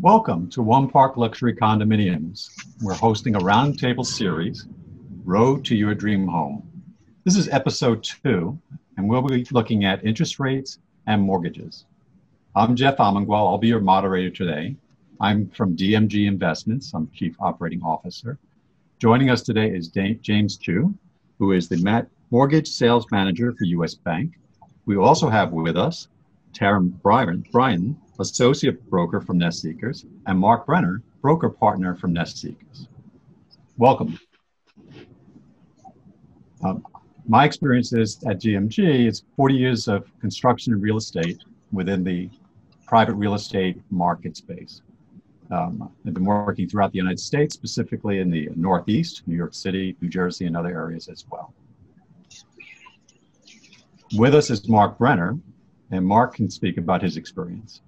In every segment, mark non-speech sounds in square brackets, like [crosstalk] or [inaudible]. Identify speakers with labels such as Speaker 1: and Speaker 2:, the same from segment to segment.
Speaker 1: Welcome to One Park Luxury Condominiums. We're hosting a roundtable series, Road to Your Dream Home. This is episode two, and we'll be looking at interest rates and mortgages. I'm Jeff Amengual. I'll be your moderator today. I'm from DMG Investments. I'm Chief Operating Officer. Joining us today is James Chu, who is the Mortgage Sales Manager for U.S. Bank. We also have with us Taryn Byron, Bryan associate broker from Nest Seekers, and Marc Brenner, broker partner from Nest Seekers. Welcome. Um, my experience is at GMG is 40 years of construction and real estate within the private real estate market space. Um, I've been working throughout the United States, specifically in the Northeast, New York City, New Jersey, and other areas as well. With us is Marc Brenner, and Marc can speak about his experience.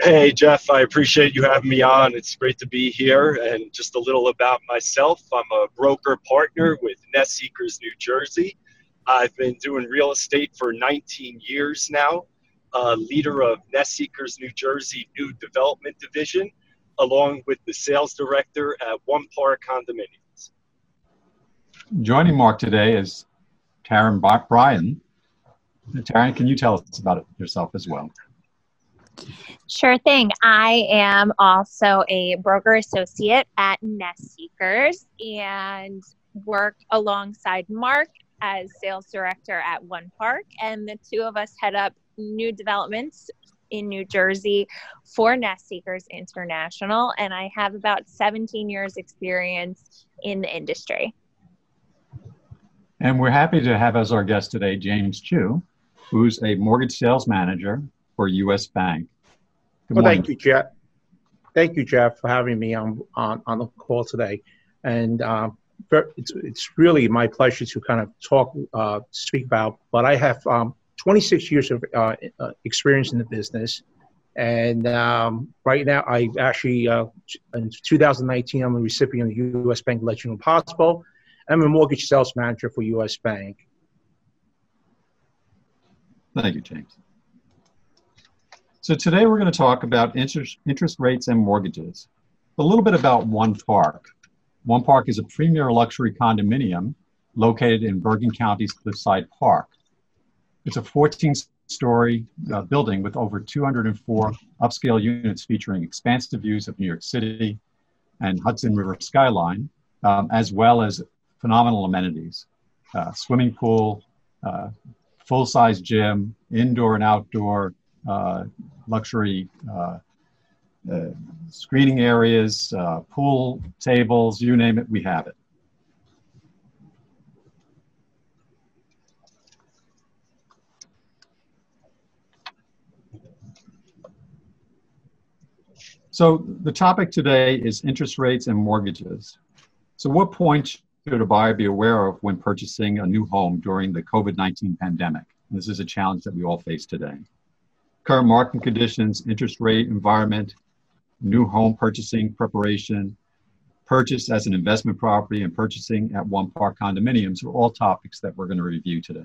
Speaker 2: Hey, Jeff, I appreciate you having me on. It's great to be here. And just a little about myself I'm a broker partner with Nest Seekers New Jersey. I've been doing real estate for 19 years now, uh, leader of Nest Seekers New Jersey New Development Division, along with the sales director at One Park Condominiums.
Speaker 1: Joining Marc today is Taryn Byron. Taryn, can you tell us about it yourself as well?
Speaker 3: Sure thing. I am also a broker associate at Nest Seekers and work alongside Marc as sales director at One Park. And the two of us head up new developments in New Jersey for Nest Seekers International. And I have about 17 years experience in the industry.
Speaker 1: And we're happy to have as our guest today James Chu, who's a mortgage sales manager for U.S. Bank.
Speaker 4: Good well, thank you, Jeff. Thank you, Jeff, for having me on on, on the call today. And uh, it's, it's really my pleasure to kind of talk, uh, speak about. But I have um, 26 years of uh, uh experience in the business. And um, right now, I actually, uh, in 2019, I'm a recipient of the U.S. Bank Legend Impossible. I'm a mortgage sales manager for U.S. Bank.
Speaker 1: Thank you, James. So today we're going to talk about interest, interest rates and mortgages. A little bit about One Park. One Park is a premier luxury condominium located in Bergen County's Cliffside Park. It's a 14-story uh, building with over 204 upscale units featuring expansive views of New York City and Hudson River skyline, um, as well as phenomenal amenities. Uh, swimming pool, uh, full-size gym, indoor and outdoor uh, luxury uh, uh, screening areas, pool tables, you name it, we have it. So the topic today is interest rates and mortgages. So what points should a buyer be aware of when purchasing a new home during the COVID-19 pandemic? This is a challenge that we all face today current market conditions, interest rate environment, new home purchasing preparation, purchase as an investment property, and purchasing at One Park condominiums are all topics that we're going to review today.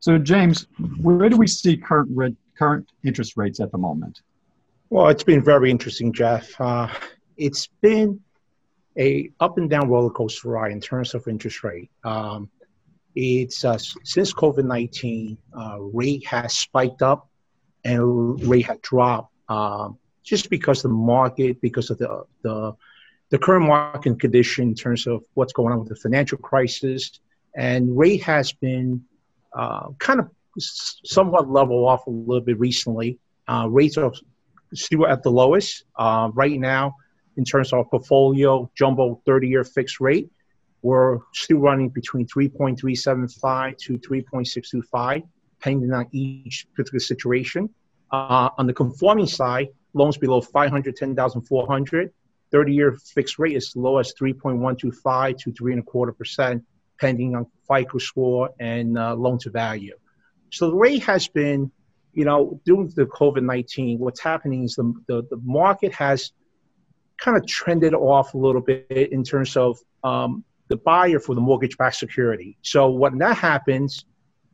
Speaker 1: So, James, where do we see current current interest rates at the moment?
Speaker 4: Well, it's been very interesting, Jeff. Uh, it's been a up and down roller coaster ride in terms of interest rate. Um, it's uh, since COVID 19, uh, rate has spiked up and rate had dropped um, just because the market, because of the, the, the current market condition in terms of what's going on with the financial crisis. And rate has been uh, kind of somewhat level off a little bit recently. Uh, rates are still at the lowest uh, right now in terms of portfolio jumbo 30 year fixed rate we're still running between 3.375 to 3.625, depending on each particular situation. Uh, on the conforming side, loans below 510,400, 30-year fixed rate is low as 3.125 to three and a quarter percent, depending on FICO score and uh, loan to value. So the rate has been, you know, due to the COVID-19, what's happening is the, the, the market has kind of trended off a little bit in terms of um, the buyer for the mortgage-backed security. So when that happens,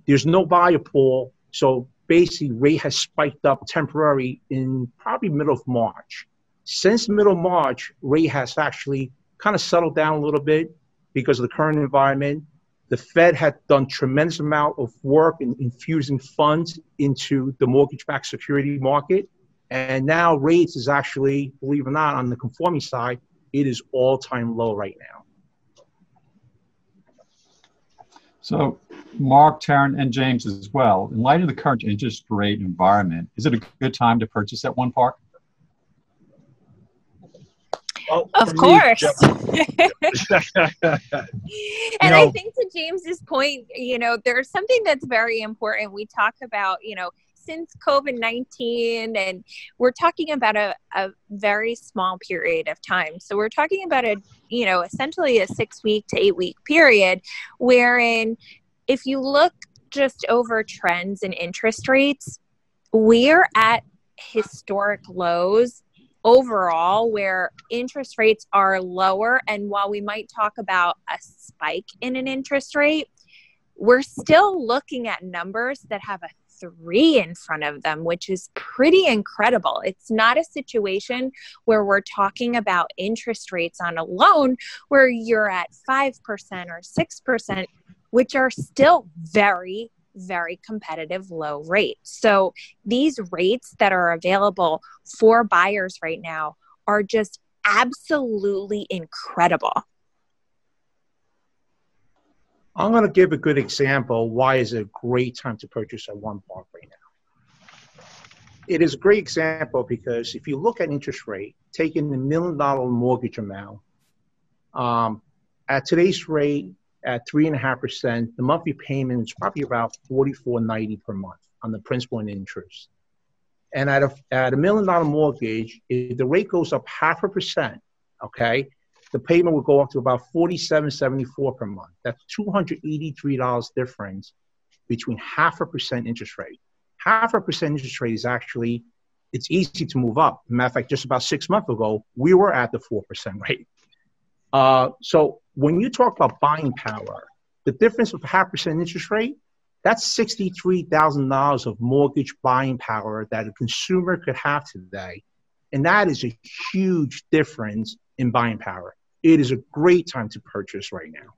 Speaker 4: there's no buyer pool. So basically rate has spiked up temporary in probably middle of March. Since middle of March, rate has actually kind of settled down a little bit because of the current environment. The Fed had done tremendous amount of work in infusing funds into the mortgage-backed security market, and now rates is actually, believe it or not, on the conforming side, it is all-time low right now.
Speaker 1: So, Marc, Taryn, and James as well, in light of the current interest rate environment, is it a good time to purchase at One Park?
Speaker 3: Well, of course. Me, [laughs] and know, I think to James's point, you know, there's something that's very important. We talk about, you know, since COVID 19, and we're talking about a, a very small period of time. So we're talking about a, you know, essentially a six week to eight week period wherein if you look just over trends in interest rates, we're at historic lows overall where interest rates are lower. And while we might talk about a spike in an interest rate, we're still looking at numbers that have a three in front of them, which is pretty incredible. It's not a situation where we're talking about interest rates on a loan where you're at 5% or 6%, which are still very, very competitive low rates. So these rates that are available for buyers right now are just absolutely incredible.
Speaker 4: I'm going to give a good example why is it a great time to purchase a one park right now. It is a great example because if you look at interest rate, taking the million dollar mortgage amount, um, at today's rate, at three and a half percent, the monthly payment is probably about forty four ninety per month on the principal and interest. And at a at a million dollar mortgage, if the rate goes up half a percent, okay, the payment would go up to about forty seven seventy four per month. That's two hundred eighty three dollars difference between half a percent interest rate. Half a percent interest rate is actually it's easy to move up. Matter of fact, just about six months ago, we were at the four percent [laughs] rate. Uh, so when you talk about buying power, the difference of half percent interest rate, that's $63,000 of mortgage buying power that a consumer could have today. And that is a huge difference in buying power. It is a great time to purchase right now.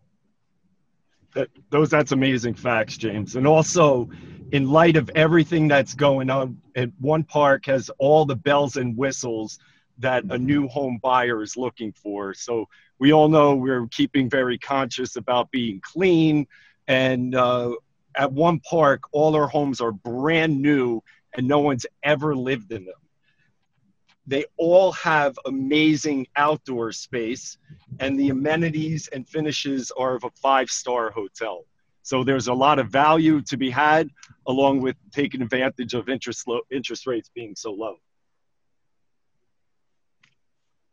Speaker 2: That, those that's amazing facts, James. And also, in light of everything that's going on, at one park has all the bells and whistles that a new home buyer is looking for. So we all know we're keeping very conscious about being clean. And uh, at one park, all our homes are brand new and no one's ever lived in them. They all have amazing outdoor space, and the amenities and finishes are of a five star hotel. So there's a lot of value to be had, along with taking advantage of interest, low, interest rates being so low.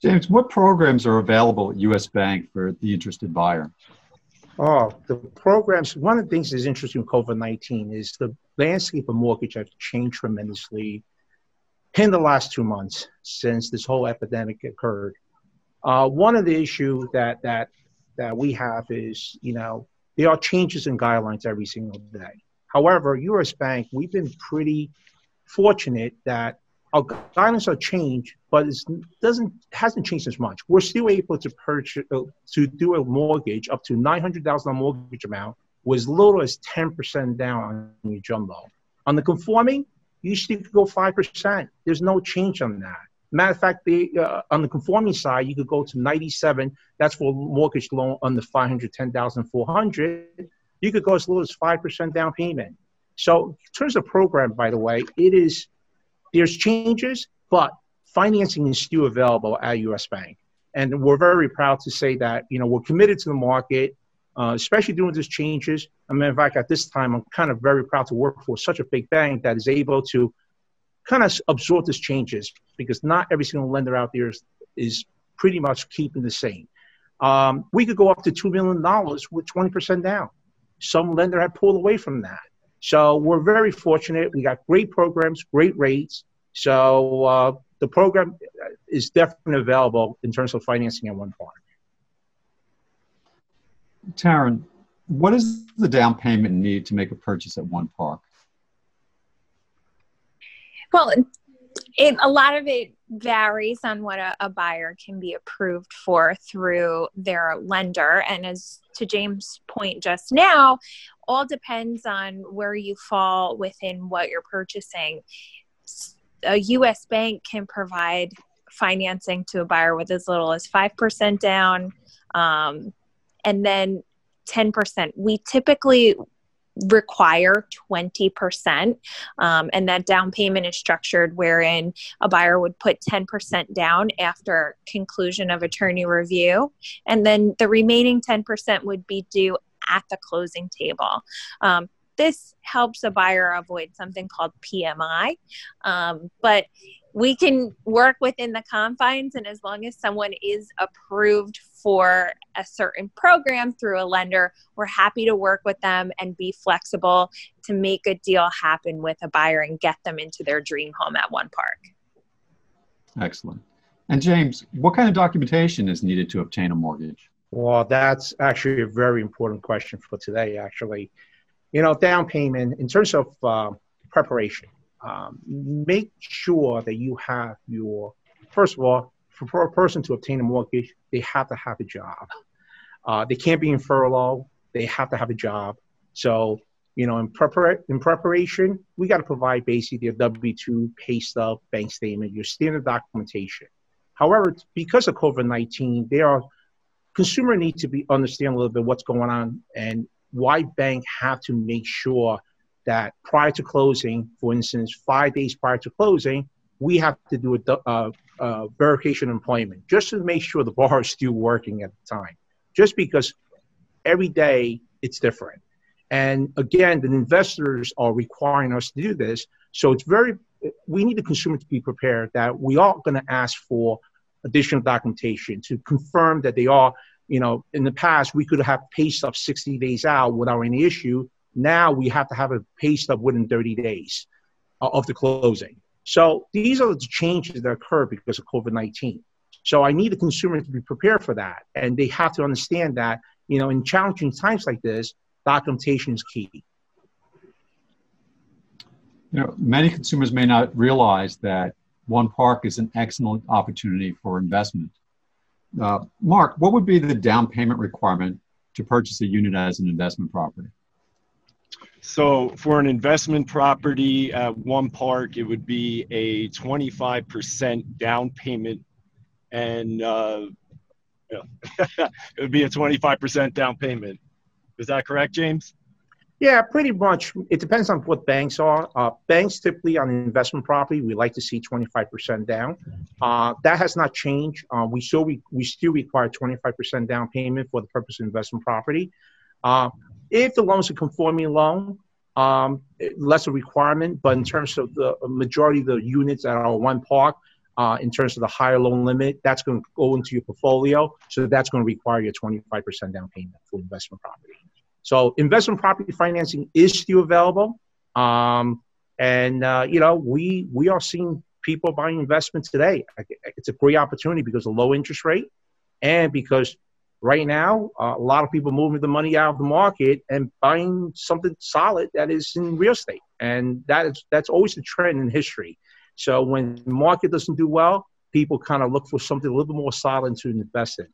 Speaker 1: James, what programs are available at US Bank for the interested buyer?
Speaker 4: Oh, the programs, one of the things that's interesting with COVID 19 is the landscape of mortgage has changed tremendously in the last two months since this whole epidemic occurred. Uh, one of the issues that, that, that we have is, you know, there are changes in guidelines every single day. However, US Bank, we've been pretty fortunate that our guidelines are changed, but it doesn't hasn't changed as much. We're still able to purchase uh, to do a mortgage up to nine hundred thousand mortgage amount with as little as ten percent down on your jumbo. On the conforming, you still could go five percent. There's no change on that. Matter of fact, uh, on the conforming side, you could go to 97. That's for mortgage loan under 510,400. You could go as low as 5% down payment. So, in terms of program, by the way, it is there's changes, but financing is still available at US Bank. And we're very proud to say that, you know, we're committed to the market, uh, especially doing these changes. I mean, in fact, at this time, I'm kind of very proud to work for such a big bank that is able to kind of absorb these changes because not every single lender out there is, is pretty much keeping the same. Um, we could go up to $2 million with 20% down. Some lender had pulled away from that. So we're very fortunate. We got great programs, great rates. So uh, the program is definitely available in terms of financing at one park.
Speaker 1: Taryn, what is the down payment need to make a purchase at one park?
Speaker 3: Well, it, a lot of it varies on what a, a, buyer can be approved for through their lender. And as to James' point just now, all depends on where you fall within what you're purchasing. A US bank can provide financing to a buyer with as little as 5% down um, and then 10%. We typically require 20%. Um, and that down payment is structured wherein a buyer would put 10% down after conclusion of attorney review. And then the remaining 10% would be due at the closing table. Um, this helps a buyer avoid something called PMI. Um, but we can work within the confines, and as long as someone is approved for a certain program through a lender, we're happy to work with them and be flexible to make a deal happen with a buyer and get them into their dream home at one park.
Speaker 1: Excellent. And James, what kind of documentation is needed to obtain a mortgage?
Speaker 4: Well, that's actually a very important question for today, actually you know, down payment in terms of uh, preparation. Um, make sure that you have your first of all, for a person to obtain a mortgage, they have to have a job. Uh, they can't be in furlough. They have to have a job. So, you know, in, prepar- in preparation, we got to provide basically a W 2 pay stub, bank statement, your standard documentation. However, because of COVID 19, there are consumer need to be understand a little bit what's going on and why bank have to make sure that prior to closing, for instance, five days prior to closing, we have to do a, uh, uh, verification employment just to make sure the [laughs] bar is still working at the time. Just because every day it's different. And again, the investors are requiring us to do this. So it's very, we need the consumer to be prepared that we are going to ask for additional documentation to confirm that they are you know, in the past, we could have pay stub 60 days out without any issue. Now we have to have a pay stub within 30 days of the closing. So these are the changes that occur because of COVID 19. So I need the consumer to be prepared for that. And they have to understand that, you know, in challenging times like this, documentation is key.
Speaker 1: You know, many consumers may not realize that One Park is an excellent opportunity for investment. Uh, Marc, what would be the down payment requirement to purchase a unit as an investment property?
Speaker 2: So, for an investment property at one park, it would be a 25% down payment, and uh, [laughs] it would be a 25% down payment. Is that correct, James?
Speaker 4: Yeah, pretty much. It depends on what banks are. Uh, banks typically on investment property, we like to see 25% down. Uh, that has not changed. Uh, we still we, we still require 25% down payment for the purpose of investment property. Uh, if the loan is a conforming loan, um, less a requirement. But in terms of the majority of the units that are one park, uh, in terms of the higher loan limit, that's going to go into your portfolio. So that's going to require your 25% down payment for investment property. So investment property financing is still available. Um, and, uh, you know, we, we are seeing people buying investments today. It's a great opportunity because of low interest rate and because right now uh, a lot of people moving the money out of the market and buying something solid that is in real estate. And that is, that's always a trend in history. So when the market doesn't do well, people kind of look for something a little bit more solid to invest in.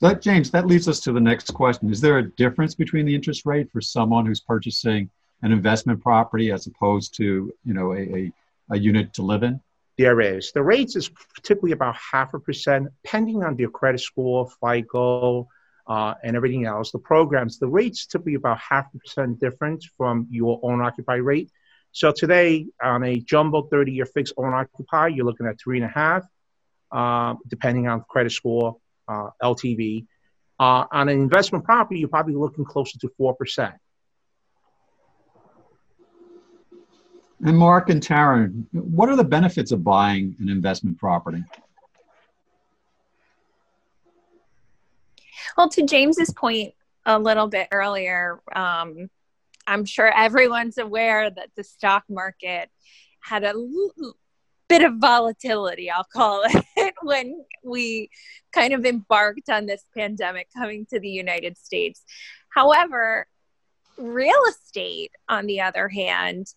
Speaker 1: That James, that leads us to the next question. Is there a difference between the interest rate for someone who's purchasing an investment property as opposed to, you know, a, a, a unit to live in?
Speaker 4: There is. The rates is typically about half a percent, depending on your credit score, FICO, uh, and everything else. The programs, the rates typically about half a percent different from your own occupy rate. So today, on a jumbo 30-year fixed own occupy, you're looking at three and a half, uh, depending on credit score, uh, LTV. Uh, on an investment property, you're probably looking closer to 4%.
Speaker 1: And Marc and Taryn, what are the benefits of buying an investment property?
Speaker 3: Well, to James's point a little bit earlier, um, I'm sure everyone's aware that the stock market had a bit of volatility, I'll call it, [laughs] when we kind of embarked on this pandemic coming to the United States. However, real estate, on the other hand,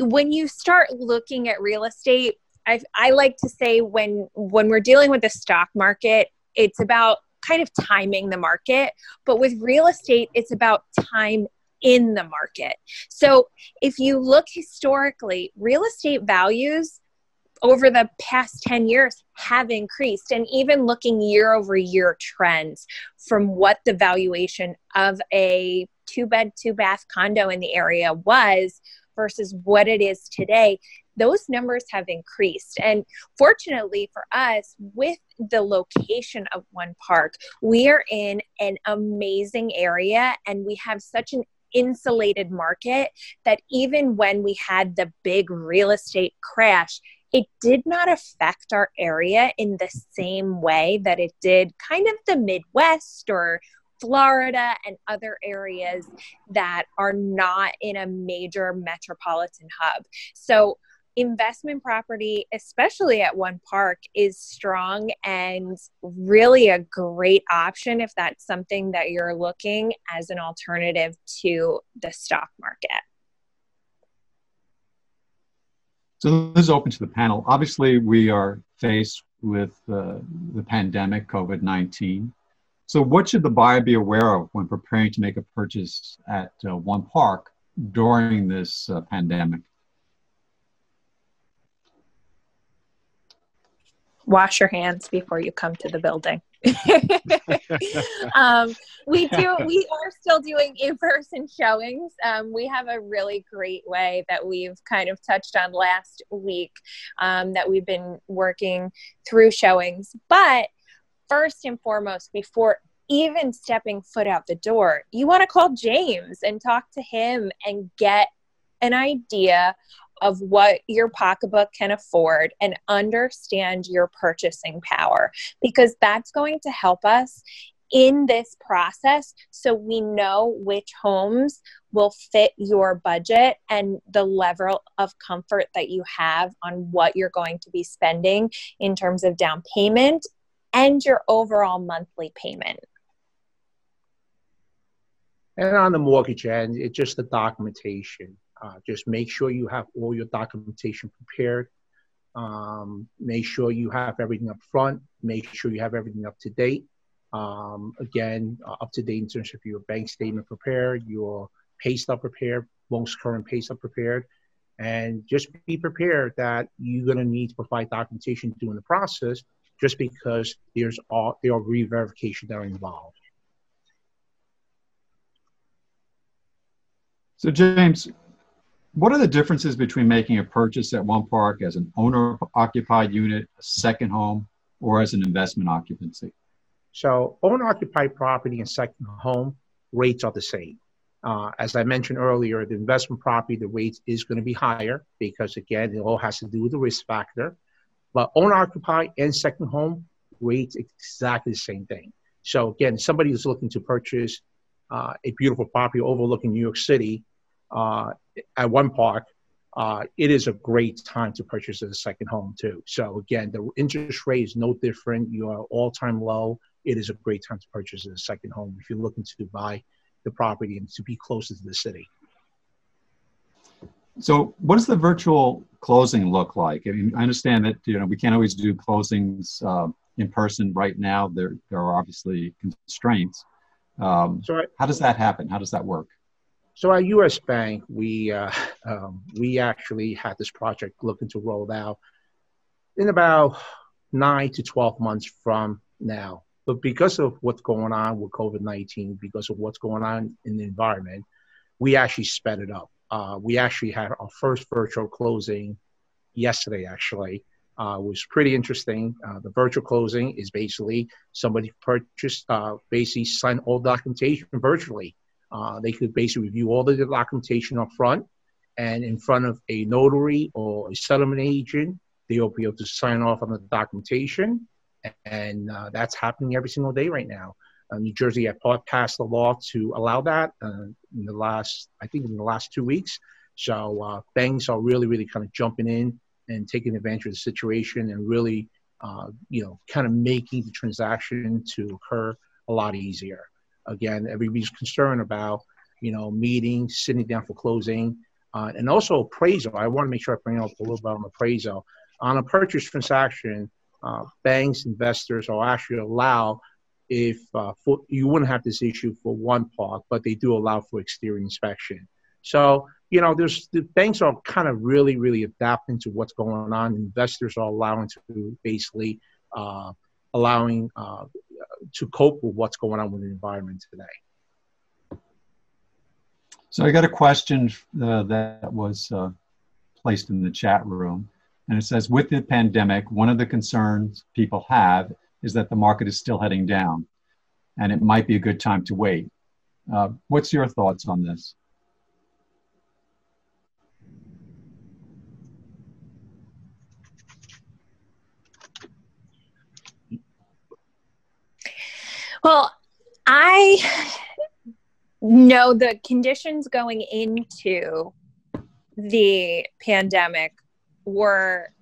Speaker 3: when you start looking at real estate, I, I like to say when when we're dealing with the stock market, it's about kind of timing the market. But with real estate, it's about time in the market. So if you look historically, real estate values over the past 10 years have increased and even looking year over year trends from what the valuation of a two bed two bath condo in the area was versus what it is today those numbers have increased. And fortunately for us with the location of one park we are in an amazing area and we have such an insulated market that even when we had the big real estate crash it did not affect our area in the same way that it did kind of the Midwest or Florida and other areas that are not in a major metropolitan hub. So, investment property, especially at one park, is strong and really a great option if that's something that you're looking as an alternative to the stock market.
Speaker 1: So this is open to the panel. Obviously, we are faced with uh, the pandemic, COVID 19. So, what should the buyer be aware of when preparing to make a purchase at uh, one park during this uh, pandemic?
Speaker 3: Wash your hands before you come to the building. [laughs] um, we do. We are still doing in-person showings. Um, we have a really great way that we've kind of touched on last week um, that we've been working through showings. But first and foremost, before even stepping foot out the door, you want to call James and talk to him and get an idea of what your pocketbook can afford and understand your purchasing power because that's going to help us in this process so we know which homes will fit your budget and the level of comfort that you have on what you're going to be spending in terms of down payment and your overall monthly payment.
Speaker 4: And on the mortgage end, it's just the documentation. Uh, just make sure you have all your documentation prepared. Um, make sure you have everything up front. Make sure you have everything up to date. Um, again, uh, up to date in terms of your bank statement prepared, your pay stub prepared, most current pay stub prepared, and just be prepared that you're going to need to provide documentation during the process, just because there's all there are re-verification that are involved.
Speaker 1: So, James, what are the differences between making a purchase at one park as an owner occupied unit, a second home, or as an investment occupancy?
Speaker 4: So, owner occupied property and second home rates are the same. Uh, as I mentioned earlier, the investment property, the rate is going to be higher because, again, it all has to do with the risk factor. But owner occupied and second home rates exactly the same thing. So, again, somebody who's looking to purchase uh, a beautiful property overlooking New York City uh, at one park, uh, it is a great time to purchase a second home too. So again, the interest rate is no different. You are all time low. It is a great time to purchase a second home if you're looking to buy the property and to be closer to the city.
Speaker 1: So, what is the virtual closing look like? I mean, I understand that you know we can't always do closings uh, in person right now. There, there are obviously constraints. Um, so I, how does that happen? How does that work?
Speaker 4: So at U.S. Bank, we uh, um, we actually had this project looking to roll out in about nine to twelve months from now. But because of what's going on with COVID nineteen, because of what's going on in the environment, we actually sped it up. Uh, we actually had our first virtual closing yesterday. Actually, uh, was pretty interesting. Uh, the virtual closing is basically somebody purchased, uh, basically signed all documentation virtually. Uh, they could basically review all the documentation up front, and in front of a notary or a settlement agent, they'll be able to sign off on the documentation, and uh, that's happening every single day right now. Uh, New Jersey had passed the law to allow that uh, in the last, I think, in the last two weeks. So uh, banks are really, really kind of jumping in and taking advantage of the situation and really, uh, you know, kind of making the transaction to occur a lot easier. Again, everybody's concerned about, you know, meeting, sitting down for closing. uh, and also appraisal. I want to make sure I bring up a little bit on appraisal. On a purchase transaction, uh, banks, investors are actually allow if uh, for, you wouldn't have this issue for one park, but they do allow for exterior inspection. So you know, there's the banks are kind of really, really adapting to what's going on. Investors are allowing to basically uh, allowing uh, to cope with what's going on with the environment today.
Speaker 1: So I got a question uh, that was uh, placed in the chat room, and it says, with the pandemic, one of the concerns people have is that the market is still heading down, and it might be a good time to wait. Uh, what's your thoughts on this?
Speaker 3: Well, I know the conditions going into the pandemic were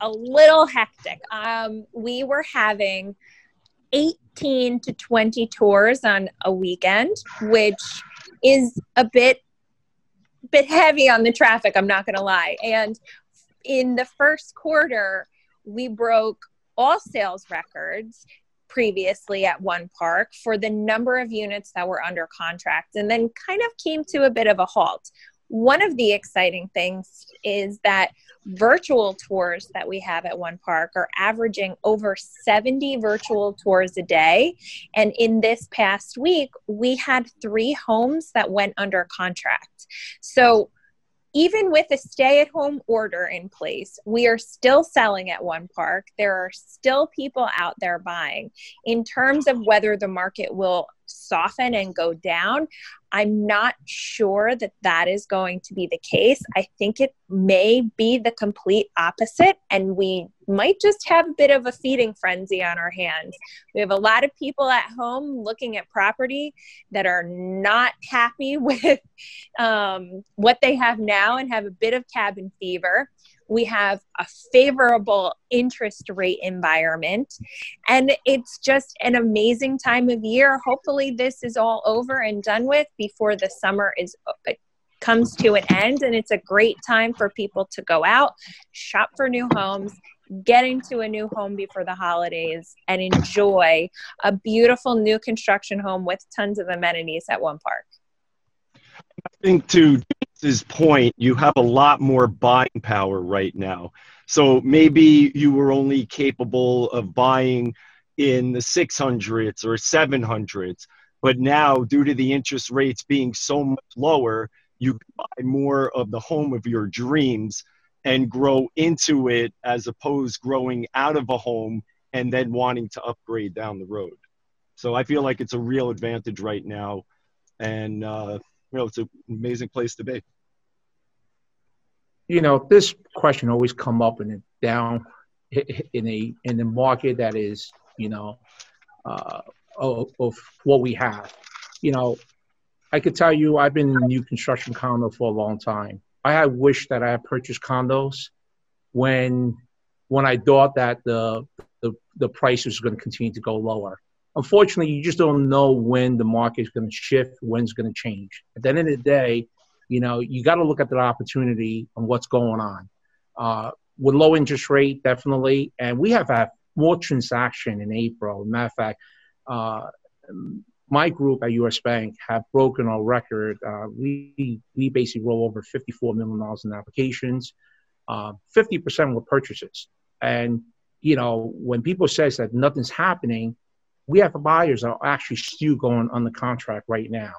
Speaker 3: a little hectic. Um, we were having 18 to 20 tours on a weekend, which is a bit bit heavy on the traffic, I'm not going to lie. And in the first quarter, we broke all sales records previously at one park for the number of units that were under contract and then kind of came to a bit of a halt. One of the exciting things is that virtual tours that we have at one park are averaging over 70 virtual tours a day. And in this past week, we had three homes that went under contract. So even with a stay at home order in place, we are still selling at one park. There are still people out there buying. In terms of whether the market will soften and go down, I'm not sure that that is going to be the case. I think it may be the complete opposite, and we might just have a bit of a feeding frenzy on our hands. We have a lot of people at home looking at property that are not happy [laughs] with um, what they have now and have a bit of cabin fever we have a favorable interest rate environment. And it's just an amazing time of year. Hopefully this is all over and done with before the summer is uh, comes to an end. And it's a great time for people to go out shop for new homes get into a new home before the holidays and enjoy a beautiful new construction home with tons of amenities at one park.
Speaker 2: I think to James's point, you have a lot more buying power right now. So maybe you were only capable of buying in the 600s or 700s, but now due to the interest rates being so much lower, you can buy more of the home of your dreams and grow into it as opposed growing out of a home and then wanting to upgrade down the road. So I feel like it's a real advantage right now. And uh, you know, it's an amazing place to be.
Speaker 4: You know, this question always come up in a down in a in the market that is, you know, uh, of, of what we have. You know, I could tell you I've been in new construction condo for a long time. I had wished that I had purchased condos when when I thought that the the, the price was going to continue to go lower unfortunately, you just don't know when the market is going to shift, when it's going to change. At the end of the day, you know, you got to look at the opportunity and what's going on. Uh, with low interest rate, definitely, and we have had more transaction in April. Matter of fact, uh, my group at U.S. Bank have broken our record. Uh, we we basically roll over fifty-four million dollars in applications. Uh, fifty percent were purchases, and you know when people says that nothing's happening, we have buyers that are actually still going on the contract right now.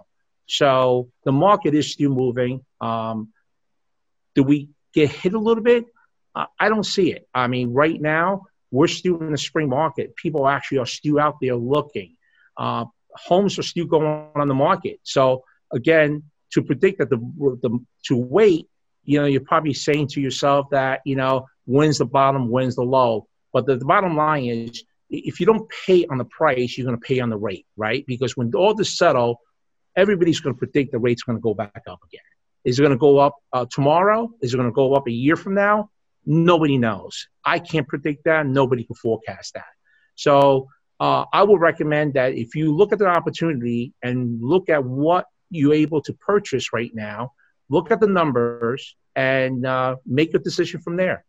Speaker 4: So the market is still moving. Um, do we get hit a little bit? Uh, I don't see it. I mean, right now we're still in the spring market. People actually are still out there looking. Uh, homes are still going on the market. So again, to predict that the, the to wait, you know, you're probably saying to yourself that you know when's the bottom, when's the low. But the, the bottom line is if you don't pay on the price, you're going to pay on the rate, right? Because when all this settle, everybody's going to predict the rate's going to go back up again. Is it going to go up uh, tomorrow? Is it going to go up a year from now? Nobody knows. I can't predict that. Nobody can forecast that. So uh, I would recommend that if you look at the opportunity and look at what you're able to purchase right now, look at the numbers, and uh, make a decision from there.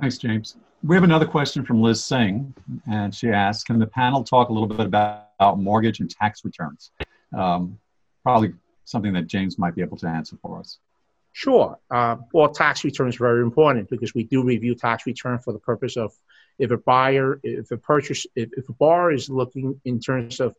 Speaker 1: Thanks, James. We have another question from Liz Singh, and she asks, can the panel talk a little bit about, about mortgage and tax returns? Um, probably something that James might be able to answer for us.
Speaker 4: Sure. Uh, well, tax returns are very important because we do review tax return for the purpose of if a buyer, if a purchase, if, if a bar is looking in terms of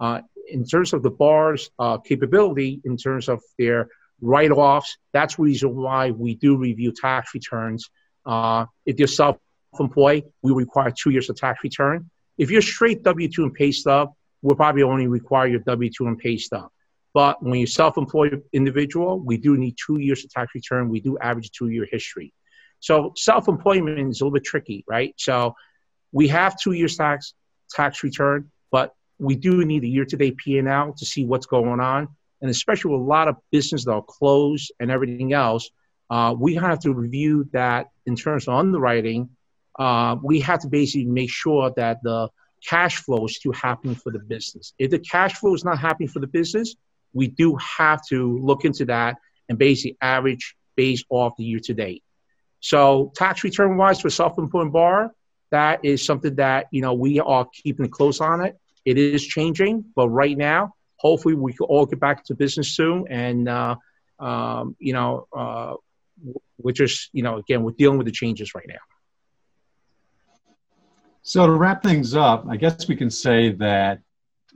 Speaker 4: uh, in terms of the bar's uh, capability, in terms of their write-offs, that's the reason why we do review tax returns. Uh, if you're self-employed, we require two years of tax return. If you're straight W-2 and pay stub, we'll probably only require your W-2 and pay stub. But when you're self-employed individual, we do need two years of tax return. We do average two-year history. So self-employment is a little bit tricky, right? So we have two years tax tax return, but we do need a year-to-date P&L to see what's going on. And especially with a lot of business that are closed and everything else, uh, we have to review that in terms of underwriting. Uh, we have to basically make sure that the cash flow is still happening for the business. If the cash flow is not happening for the business, we do have to look into that and basically average based off the year to date. So tax return wise for self-employed bar, that is something that you know we are keeping close on it. It is changing, but right now, hopefully, we can all get back to business soon. And uh, um, you know, uh, we're just you know again we're dealing with the changes right now.
Speaker 1: So to wrap things up, I guess we can say that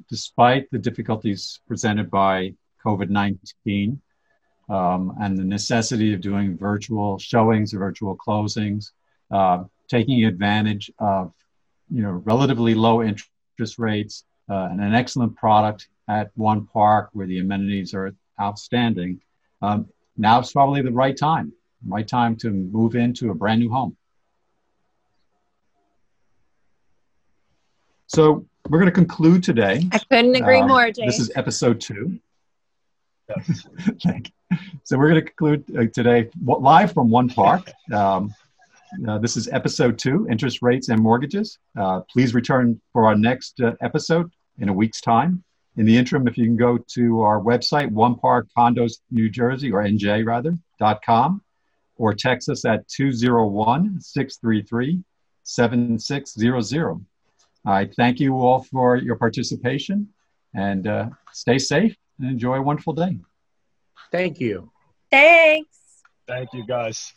Speaker 1: despite the difficulties presented by COVID 19 um, and the necessity of doing virtual showings or virtual closings, uh, taking advantage of you know relatively low interest rates uh, and an excellent product at one park where the amenities are outstanding. Um, now it's probably the right time, right time to move into a brand new home. So we're going to conclude today.
Speaker 3: I couldn't agree um, more, James.
Speaker 1: This is episode two. [laughs] Yes. so we're going to conclude uh, today live from one park. Um, uh, this is episode two, interest rates and mortgages. Uh, please return for our next uh, episode in a week's time. In the interim, if you can go to our website, One Park Condos New Jersey, or NJ rather, dot com, or text us at 201 633 7600. I thank you all for your participation and uh, stay safe and enjoy a wonderful day.
Speaker 4: Thank you.
Speaker 3: Thanks.
Speaker 2: Thank you, guys.